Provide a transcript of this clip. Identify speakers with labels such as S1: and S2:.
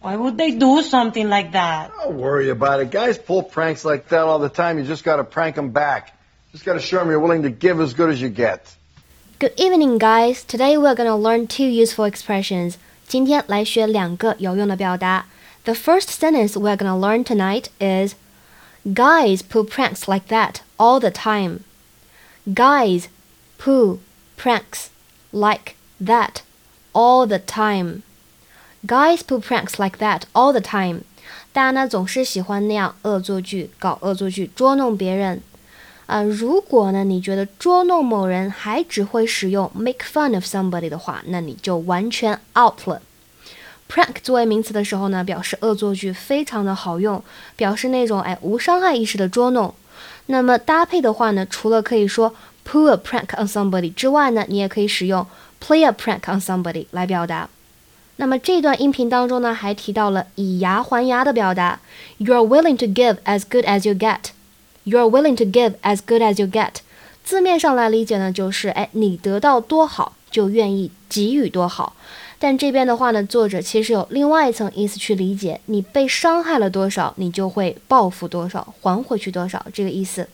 S1: Why would they do something like that?
S2: Don't worry about it. Guys pull pranks like that all the time. You just got to prank them back. Just got to show them you're willing to give as good as you get.
S3: Good evening, guys. Today we're gonna learn two useful expressions. 今天来学两个有用的表达。The first sentence we're gonna learn tonight is Guys pull pranks like that all the time. Guys pull pranks like that all the time. Guys pull pranks like that all the time. 大家呢总是喜欢那样恶作剧，搞恶作剧，捉弄别人。啊，如果呢你觉得捉弄某人还只会使用 make fun of somebody 的话，那你就完全 out 了。Prank 作为名词的时候呢，表示恶作剧，非常的好用，表示那种哎无伤害意识的捉弄。那么搭配的话呢，除了可以说 pull a prank on somebody 之外呢，你也可以使用 play a prank on somebody 来表达。那么这段音频当中呢，还提到了以牙还牙的表达，You're willing to give as good as you get。You're willing to give as good as you get。字面上来理解呢，就是哎你得到多好，就愿意给予多好。但这边的话呢，作者其实有另外一层意思去理解，你被伤害了多少，你就会报复多少，还回去多少，这个意思。